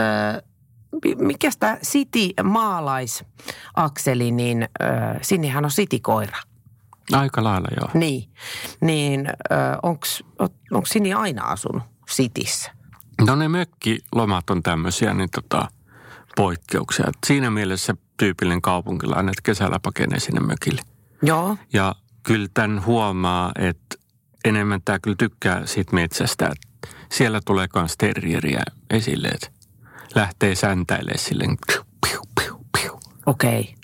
mikä tämä City maalaisakseli, niin ö, Sinihän on City-koira. Aika lailla joo. Niin, niin onko Sini aina asunut Cityssä? No ne mökkilomat on tämmöisiä niin tota, poikkeuksia. Siinä mielessä tyypillinen kaupunkilainen, että kesällä pakenee sinne mökille. Joo, Ja kyllä tämän huomaa, että enemmän tämä kyllä tykkää siitä metsästä. Siellä tulee myös terrieriä esille, että lähtee säntäilemään silleen. Piu. okei.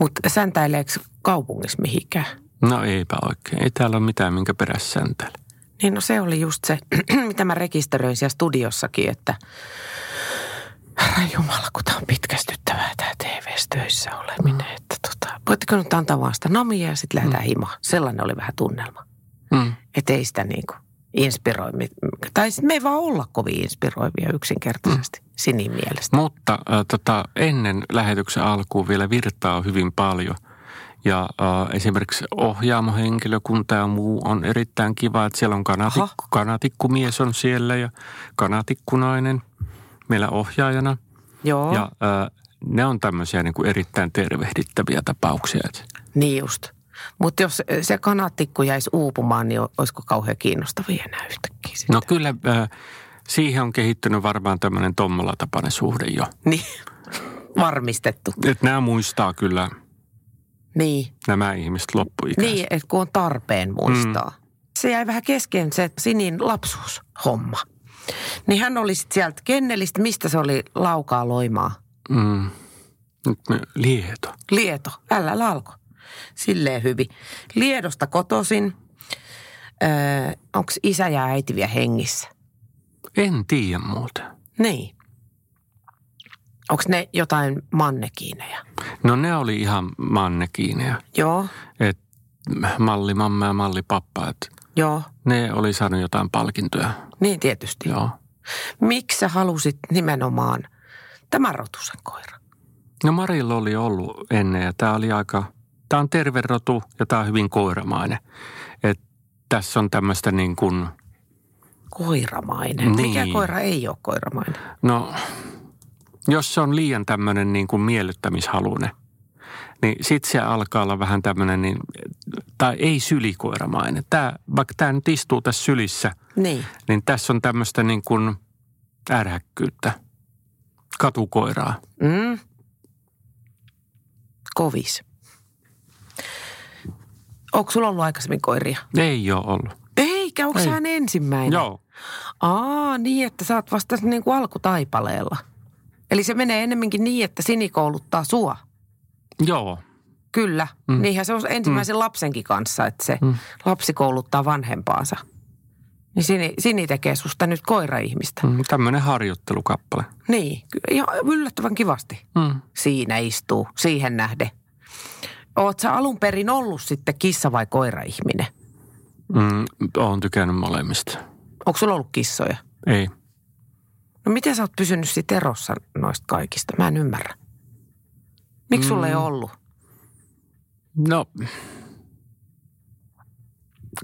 Mutta säntäileekö kaupungissa mihinkään? No eipä oikein. Ei täällä ole mitään, minkä perässä säntäile. Niin no se oli just se, mitä mä rekisteröin siellä studiossakin, että herra Jumala, kun tämä on pitkästyttävää tämä TV-töissä oleminen. Että tota, voitteko nyt antaa vaan sitä namia ja sitten lähdetään himaan. Sellainen oli vähän tunnelma. Mm. Että ei sitä niin kuin inspiroi. Tai sit me ei vaan olla kovin inspiroivia yksinkertaisesti Sinin mielestä. Mutta äh, tota, ennen lähetyksen alkuun vielä virtaa hyvin paljon. Ja äh, esimerkiksi ohjaamohenkilökunta ja muu on erittäin kiva, että siellä on kanatikku, Aha. kanatikkumies on siellä ja kanatikkunainen meillä ohjaajana. Joo, Ja äh, ne on tämmöisiä niin kuin erittäin tervehdittäviä tapauksia. Niin just. Mutta jos se kanattikku jäisi uupumaan, niin olisiko kauhean kiinnostavia enää yhtäkkiä sitten? no kyllä äh, siihen on kehittynyt varmaan tämmöinen Tommola-tapainen suhde jo. Niin, varmistettu. Että nämä muistaa kyllä Niin, nämä ihmiset loppuikäisesti. niin että kun on tarpeen muistaa. Mm. Se jäi vähän kesken se Sinin lapsuushomma. Niin hän oli sitten sieltä kennelistä, mistä se oli laukaa loimaa? Mm. Lieto. Lieto, älä lalko. Silleen hyvin. Liedosta kotosin. Öö, Onko isä ja äiti vielä hengissä? En tiedä muuten. Niin. Onko ne jotain mannekiineja? No ne oli ihan mannekiineja. Joo, Et malli mamma ja malli pappa. Et joo. ne oli saanut jotain palkintoja. Niin tietysti. Joo. Miksi sä halusit nimenomaan tämän rotusen koira? No Marilla oli ollut ennen ja tämä oli aika, tämä on terve rotu ja tämä on hyvin koiramainen. Et tässä on tämmöistä niin kuin, Koiramainen. Niin. Mikä koira ei ole koiramainen? no jos se on liian tämmöinen niin kuin miellyttämishalunen, niin sit se alkaa olla vähän tämmöinen, niin, tai ei sylikoiramainen. Tämä, vaikka tämä nyt istuu tässä sylissä, Niin. niin tässä on tämmöistä niin kuin ärhäkkyyttä, katukoiraa. Mm. Kovis. Onko sulla ollut aikaisemmin koiria? Ei ole ollut. Eikä, onko Ei. ensimmäinen? Joo. Aa, niin, että sä oot vasta niin kuin alkutaipaleella. Eli se menee ennemminkin niin, että Sini kouluttaa sua. Joo. Kyllä. Mm. Mm. Niinhän se on ensimmäisen mm. lapsenkin kanssa, että se mm. Mm. lapsi kouluttaa vanhempaansa. Niin Sini, Sini tekee susta nyt koira-ihmistä. Mm. Mm, tämmöinen harjoittelukappale. Niin, ihan yllättävän kivasti. Mm. Siinä istuu, siihen nähden. Oot sä alun perin ollut sitten kissa- vai koira-ihminen? Mm, olen tykännyt molemmista. Onko sulla ollut kissoja? Ei. No miten sä oot pysynyt sitten erossa noista kaikista? Mä en ymmärrä. Miksi sulla ei Mm. ollut? No,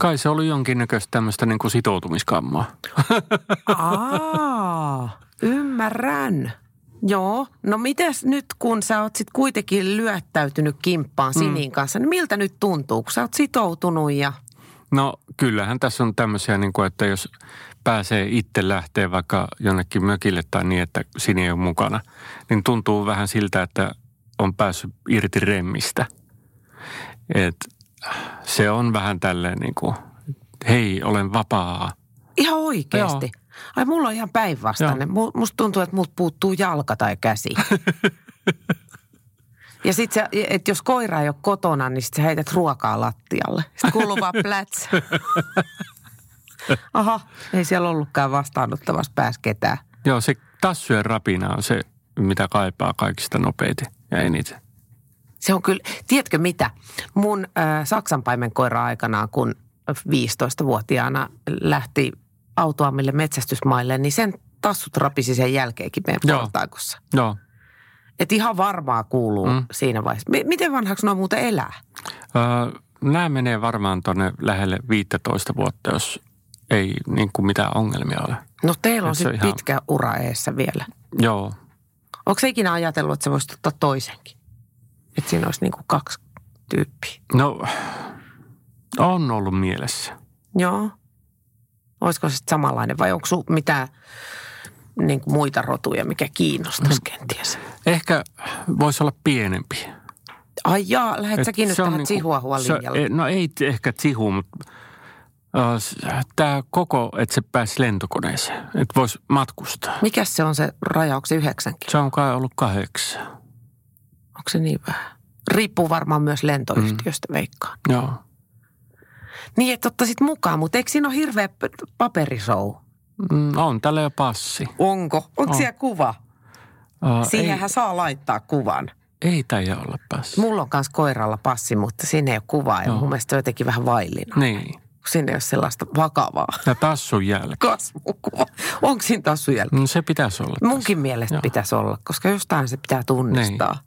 kai se oli jonkinnäköistä tämmöistä niin kuin sitoutumiskammaa. Aa, ymmärrän. Joo, no mites nyt kun sä oot sit kuitenkin lyöttäytynyt kimppaan Sinin kanssa, niin miltä nyt tuntuu, kun sä oot sitoutunut ja... No kyllähän tässä on tämmöisiä, niin kuin, että jos pääsee itse lähteä vaikka jonnekin mökille tai niin, että Sini ei ole mukana, niin tuntuu vähän siltä, että on päässyt irti remmistä. Et se on vähän tälleen niin kuin, hei, olen vapaa. Ihan oikeasti. Ai mulla on ihan päinvastainen. Mu- Musta tuntuu, että multa puuttuu jalka tai käsi. ja sit se, että jos koira ei ole kotona, niin sit sä heität ruokaa lattialle. Sitten kuuluu vaan pläts. Aha, ei siellä ollutkaan vastaanottavassa pääs ketään. Joo, se tassujen rapina on se, mitä kaipaa kaikista nopeiten ja eniten. Se on kyllä, tiedätkö mitä? Mun äh, Saksanpaimen koira aikanaan, kun 15-vuotiaana lähti autoamille metsästysmaille, niin sen tassut rapisi sen jälkeenkin meidän Joo. portaikossa. Joo. Että ihan varmaa kuuluu mm. Siinä vaiheessa. M- miten vanhaksi nuo muuten elää? Öö, nämä menee varmaan tuonne lähelle 15 vuotta, jos ei niin kuin mitään ongelmia ole. No teillä Et on sitten ihan- pitkä ura eessä vielä. Joo. Onko se ikinä ajatellut, että se voisi ottaa toisenkin? Että siinä olisi niinku kaksi tyyppiä. No, on ollut mielessä. Joo. Olisiko se samanlainen vai onko sinulla mitään niin kuin muita rotuja, mikä kiinnostaisi kenties? Ehkä voisi olla pienempi. Ai jaa, lähdet Et säkin nyt tähän niinku- se- No ei ehkä Chihu, mutta tämä koko, että se pääsi lentokoneeseen, että voisi matkustaa. Mikäs se on se raja, onko se yhdeksänkin? Se on kai ollut kahdeksan. Onko se niin vähän? Riippuu varmaan myös lentoyhtiöstä, mm. veikkaan. Joo. Niin, että ottaisit mukaan, mutta eikö siinä ole hirveä paperisou? Mm, on tällä jo passi. Onko? Onko On. siellä kuva? Uh, Siihenhän saa laittaa kuvan. ei, ei taida olla passi. Mulla on myös koiralla passi, mutta siinä ei ole kuvaa ja Joo. mun mielestä on jotenkin vähän vaillina. Niin. Siinä ei ole sellaista vakavaa Ja tassun jälkeen. kasvukuva. Onko siinä tassu jälkeen? No se pitäisi olla. tässä. Munkin mielestä Joo. pitäisi olla, koska jostain se pitää tunnistaa. Niin.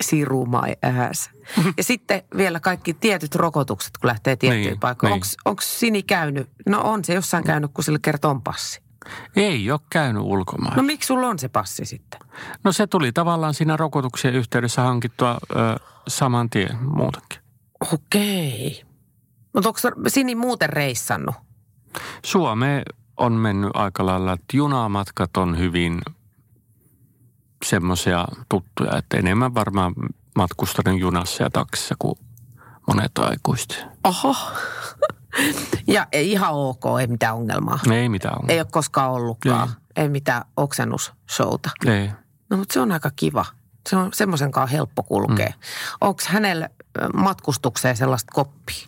Siru my ass. Ja sitten vielä kaikki tietyt rokotukset, kun lähtee tiettyyn Niin, paikkaan. niin. Onko Sini käynyt? No on se jossain käynyt, kun sille kertoo passi. Ei ole käynyt ulkomailla. No No, miksi sulla on se passi sitten? no se tuli tavallaan siinä rokotuksien yhteydessä hankittua ö, saman tien muutenkin. Okei. Mutta onko Sini muuten reissannut? Suomeen on mennyt aika lailla, että junamatkat on hyvin semmoisia tuttuja, että enemmän varmaan matkustanut junassa ja taksissa kuin monet aikuiset. Oho. ja ei ihan ok, ei mitään ongelmaa. Ei mitään Ei ongelmaa. ole koskaan ollutkaan. Ei. Ei mitään oksennusshowta. Ei. No mutta se on aika kiva. Se on semmoisen kanssa helppo kulkea. Mm. Onko hänellä matkustukseen sellaista koppia?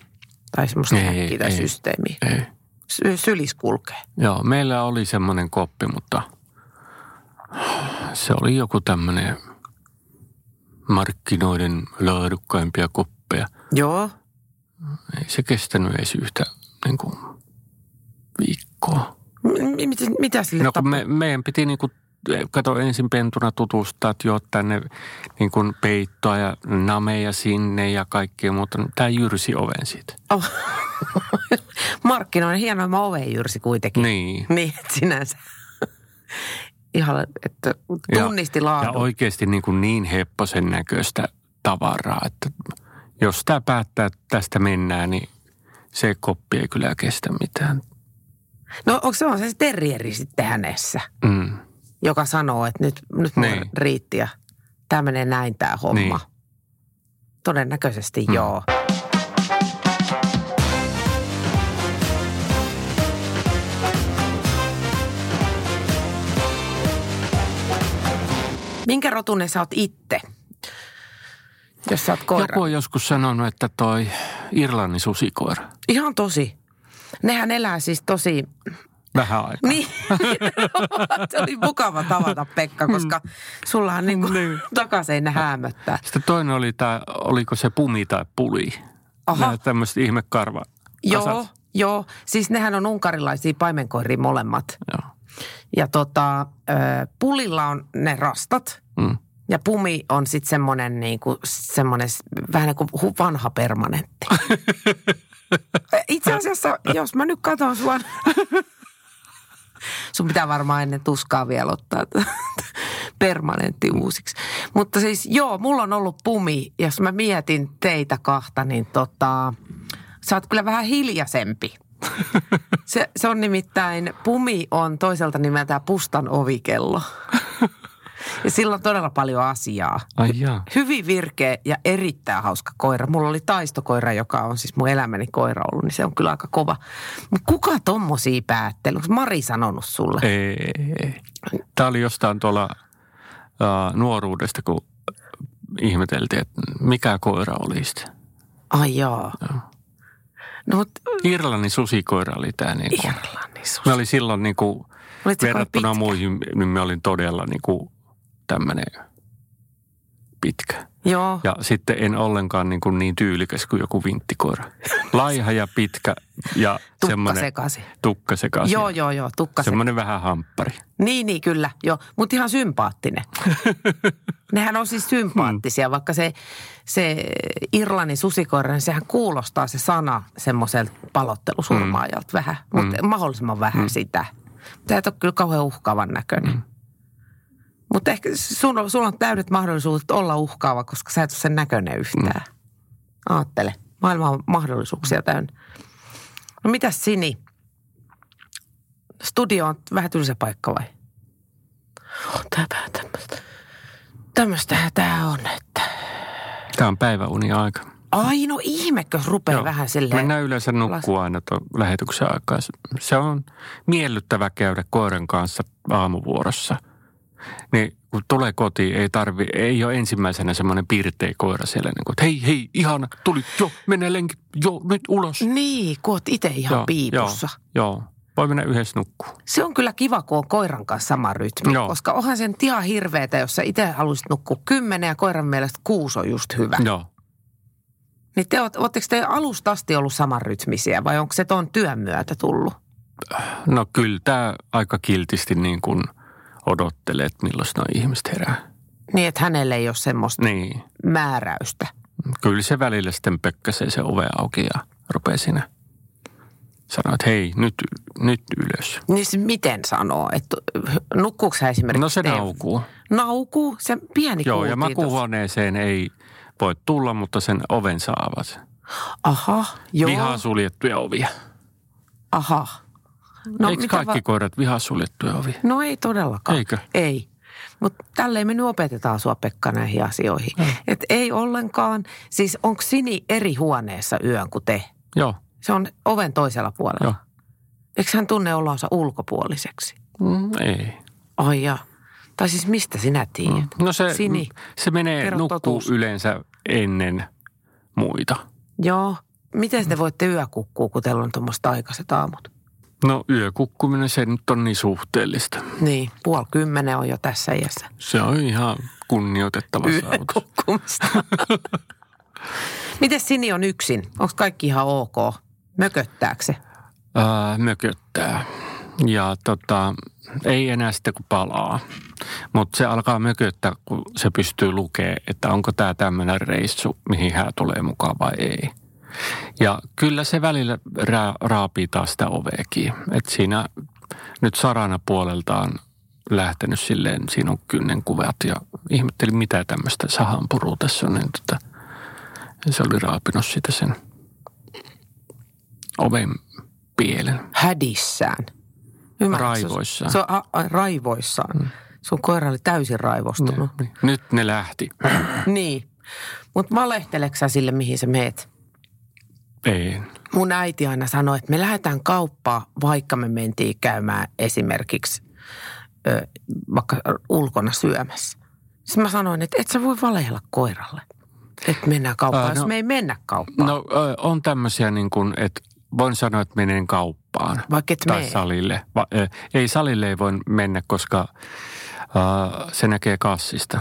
Tai semmoista Ei, tai ei. systeemiä? Ei. Sy- sylis kulkee. Joo, meillä oli semmoinen koppi, mutta se oli joku tämmöinen markkinoiden laadukkaimpia koppeja. Joo. Ei se kestänyt edes yhtä niin kuin, viikkoa. M- mit, mitä sille No kun me, meidän piti niin kuin, kato ensin pentuna tutustaa, että joo tänne niin kuin peittoa ja nameja sinne ja kaikkea muuta. Tämä jyrsi oven siitä. Oh. Markkinoinen hienoimman ovenjyrsi kuitenkin. Niin. Niin, sinänsä. Ihan, että tunnisti ja, laadun. ja oikeasti niin, kuin niin hepposen näköistä tavaraa, että jos tämä päättää, että tästä mennään, niin se koppi ei kyllä kestä mitään. No onko se on se terrieri sitten hänessä, Mm. joka sanoo, että nyt, nyt Niin. riitti ja tämä menee näin tämä homma. Niin. Todennäköisesti Mm. joo. Minkä rotunen sä oot itse? Jos sä oot koira. Joku on joskus sanonut, että toi Irlannin susikoira. Ihan tosi. Nehän elää siis tosi... Vähän aikaa. Niin, se oli mukava tavata Pekka, koska sulla on niin kuin takaseinä häämöttää. Sitten toinen oli tämä, oliko se pumi tai puli. Aha. Nämä tämmöiset ihmekarva. Joo, joo. Siis nehän on unkarilaisia paimenkoiria molemmat. Joo. Ja tota, pulilla on ne rastat. Mm. Ja pumi on sitten semmoinen niinku, semmoinen s- vähän niin kuin vanha permanentti. Itse asiassa, jos mä nyt katson sua, sun pitää varmaan ennen tuskaa vielä ottaa permanentti uusiksi. Mutta siis joo, mulla on ollut pumi, jos mä mietin teitä kahta, niin tota, sä oot kyllä vähän hiljaisempi. Se, se on nimittäin, Pumi on toiselta nimeltään Pustan ovikello. Ja sillä on todella paljon asiaa. Ai jaa. Hyvin virkeä ja erittäin hauska koira. Mulla oli taistokoira, joka on siis mun elämäni koira ollut, niin se on kyllä aika kova. Mutta kuka tommosia päätteli? Onko Mari sanonut sulle? Ei. Tämä oli jostain tuolla uh, nuoruudesta, kun ihmeteltiin, että mikä koira oli sitten. Ai joo. No mut Irlannin susikoira oli tämä. Niin kuin. Irlannin sus. Me oli silloin niin kuin, verrattuna muihin, niin me olin todella niin kuin tämmöinen pitkä. Joo. Ja sitten en ollenkaan niin, kuin niin tyylikäs kuin joku vinttikoira. Laiha ja pitkä ja Tukka semmoinen sekaisin. tukka sekaisin. Joo, joo, joo, tukka. Semmoinen vähän hamppari. Niin, niin, kyllä, joo. Mutta ihan sympaattinen. Nehän on siis sympaattisia, vaikka se, se Irlannin susikoira, niin sehän kuulostaa se sana semmoiselta palottelusurmaajalta vähän, mutta mahdollisimman vähän sitä. Tämä ei ole kyllä kauhean uhkaavan näköinen. Mutta ehkä sun, on- sulla on täydet mahdollisuudet olla uhkaava, koska sä et ole sen näköinen yhtään. Aattele. Maailma on mahdollisuuksia täynnä. No mitäs Sini? Studio on vähän tylsä paikka vai? On tää vähän tämmöistä. Tämmöistähän tää on, että... Tämä on päiväuni aika. Ai no ihmekö rupeaa Joo. vähän silleen... Mennään yleensä nukkuu aina tuon lähetyksen aikaa. Se on miellyttävä käydä koiran kanssa aamuvuorossa. Niin kun tulee kotiin, ei tarvi, ei ole ensimmäisenä semmoinen pirteä koira siellä. Niin kuin, että hei, hei, ihana, tuli, jo, mene lenkit, jo, nyt ulos. Niin, kun oot itse ihan Joo, piipussa. Joo, joo, voi mennä yhdessä nukkuu. Se on kyllä kiva, kun on koiran kanssa sama rytmi. Joo. Koska onhan sen ihan hirveetä, jos sä itse haluaisit nukkua kymmenen ja koiran mielestä kuusi on just hyvä. Joo. Niin te, oot- ootteko te alusta asti ollut samanrytmisiä vai onko se ton työn myötä tullut? No kyllä tämä aika kiltisti niin kuin odottelee, että milloin nuo ihmiset herää. Niin, että hänelle ei ole semmoista Niin. määräystä. Kyllä se välillä sitten pökkäsee se ove auki ja rupeaa siinä sanoa, että hei, nyt, nyt ylös. Niin se miten sanoo? Että nukkuuko sä esimerkiksi? No se Steve? naukuu. Naukuu? Se pieni Joo, ja makuuhuoneeseen ei voi tulla, mutta sen oven saavat. Aha, joo. Vihaa suljettuja ovia. Aha. No, Eikö kaikki koirat vihaa suljettuja ovia? No ei todellakaan. Eikö? Ei. Mutta tälleen me nyt opetetaan sua Pekka näihin asioihin. Mm. Et ei ollenkaan. Siis onko Sini eri huoneessa yön kuin te? Joo, Se on oven toisella puolella. joo. Eikö hän tunne olonsa ulkopuoliseksi? Mm, ei. Ai ja. Tai siis mistä sinä tiedät? No se, Sini, se menee nukkuu totuus. yleensä ennen muita. Joo. Miten te voitte yökukkua, kun teillä on tuommoista aikaiset aamut? No yökukkuminen, se nyt on niin suhteellista. Niin, puoli kymmenen on jo tässä iässä. Se on ihan kunnioitettava saavutus. Miten Sini on yksin? Onko kaikki ihan ok? Mököttääkö se? Ää, mököttää. Ja tota, ei enää sitten kun palaa. Mutta se alkaa mököttää, kun se pystyy lukemaan, että onko tämä tämmöinen reissu, mihin hän tulee mukaan vai ei. Ja kyllä se välillä ra- raapii taas sitä oveekin. Että siinä nyt sarana puoleltaan lähtenyt silleen, siinä on kynnenkuvat ja ihmettelin mitä tämmöistä sahanpurua tässä on. Niin tota, se oli raapinut sitä sen oven pielen. Hädissään. Ymmärrätkö? Raivoissaan. Se on, a, a, raivoissaan. Sun koira oli täysin raivostunut. Niin. Nyt ne lähti. Niin. Mutta valehteleksä sä sille, mihin sä meet? Ei. Mun äiti aina sanoi, että me lähdetään kauppaan, vaikka me mentiin käymään esimerkiksi ö, vaikka ulkona syömässä. Sitten mä sanoin, että et sä voi valehella koiralle. Että mennään kauppaan, jos no- me ei mennä kauppaan. No on tämmöisiä niin kuin, että voin sanoa, että menen kauppaan. Vaikka et Tai salille. Va, ei salille ei voi mennä, koska ö, se näkee kassista.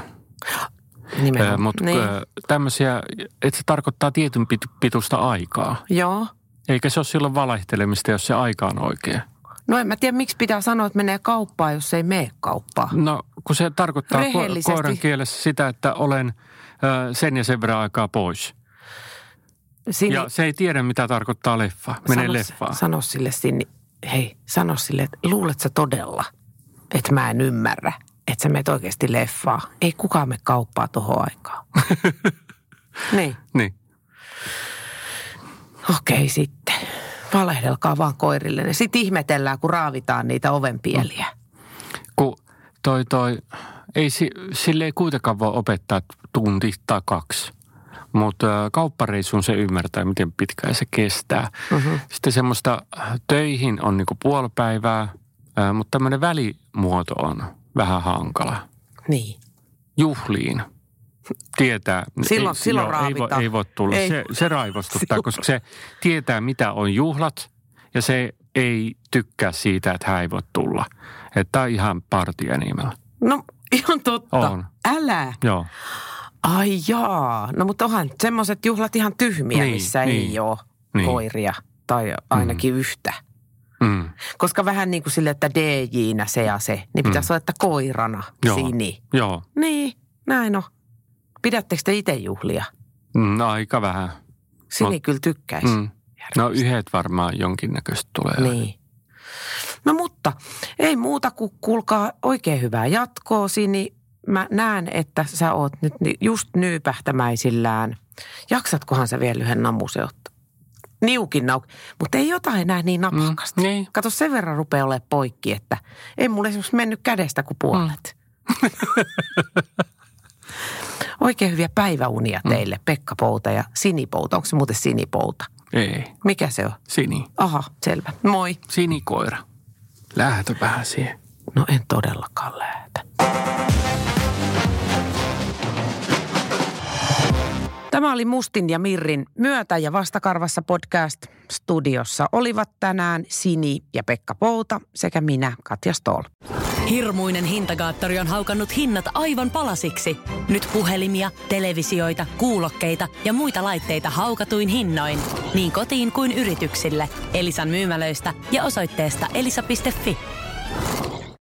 Nimenomaan. Mutta niin. tämmöisiä, että se tarkoittaa tietyn pit- pituista aikaa. Joo. Eikä se ole silloin valehtelemista, jos se aika on oikea. No en mä tiedä, miksi pitää sanoa, että menee kauppaan, jos ei mene kauppaan. No, kun se tarkoittaa ko- koiran kielessä sitä, että olen ö, sen ja sen verran aikaa pois. Sini, Ja se ei tiedä, mitä tarkoittaa leffa. Menee sano, leffaan. Sano sille Sini, hei, sano sille, että luulet sä todella, että mä en ymmärrä, että sä menet oikeasti leffaa. Ei kukaan me kauppaa tohon aikaan. niin. Niin. Okei sitten. Valehdelkaa vaan koirille. Sitten ihmetellään, kun raavitaan niitä ovenpieliä. Kun toi toi, ei si, sille ei kuitenkaan voi opettaa tunti tai kaksi. Mutta kauppareissuun se ymmärtää, miten pitkään se kestää. Mm-hmm. Sitten semmoista töihin on niinku puoli päivää, ää, mutta tämmöinen välimuoto on vähän hankala. Niin. Juhliin tietää. Silloin- ei, silloin ei, voi, raavitaan. ei voi tulla. Ei. Se, se raivostuttaa, Silloin. koska se tietää, mitä on juhlat ja se ei tykkää siitä, että hän ei voi tulla. Että tämä on ihan party animal. No ihan totta. On. Älä. Joo. Ai jaa. No mutta onhan semmoiset juhlat ihan tyhmiä, Niin, missä niin, ei ole niin. koiria. Tai ainakin mm. yhtä. Mm. Koska vähän niin kuin sille, että DJ-nä se ja se, niin pitäisi olla, että koirana Joo. Sini. Joo. Niin, näin on. Pidättekö te itse juhlia? Mm, aika vähän. Sini No. kyllä tykkäisi. Mm. No yhdet varmaan jonkinnäköistä tulee. Niin. No mutta ei muuta kuin kuulkaa oikein hyvää jatkoa, Sini. Mä näen, että sä oot nyt just nyypähtämäisillään. Jaksatkohan sä vielä yhden namusen ottaa? Niukin nauk. Mutta ei jotain enää niin napakasta. Mm, niin. Kato, sen verran rupeaa olemaan poikki, että ei mulle esimerkiksi mennyt kädestä kuin puolet. Oikein hyviä päiväunia teille, Pekka Pouta ja Sinipouta. Onko se muuten Sinipouta? Ei. Mikä se on? Sini. Aha, selvä. Moi. Sinikoira. Lähtö vähän siihen. No en todellakaan lähetä. Tämä oli Mustin ja Mirrin myötä ja vastakarvassa podcast studiossa olivat tänään Sini ja Pekka Pouta sekä minä Katja Stoll. Hirmuinen hintakaattori on haukannut hinnat aivan palasiksi. Nyt puhelimia, televisioita, kuulokkeita ja muita laitteita haukatuin hinnoin. Niin kotiin kuin yrityksille. Elisan myymälöistä ja osoitteesta elisa.fi.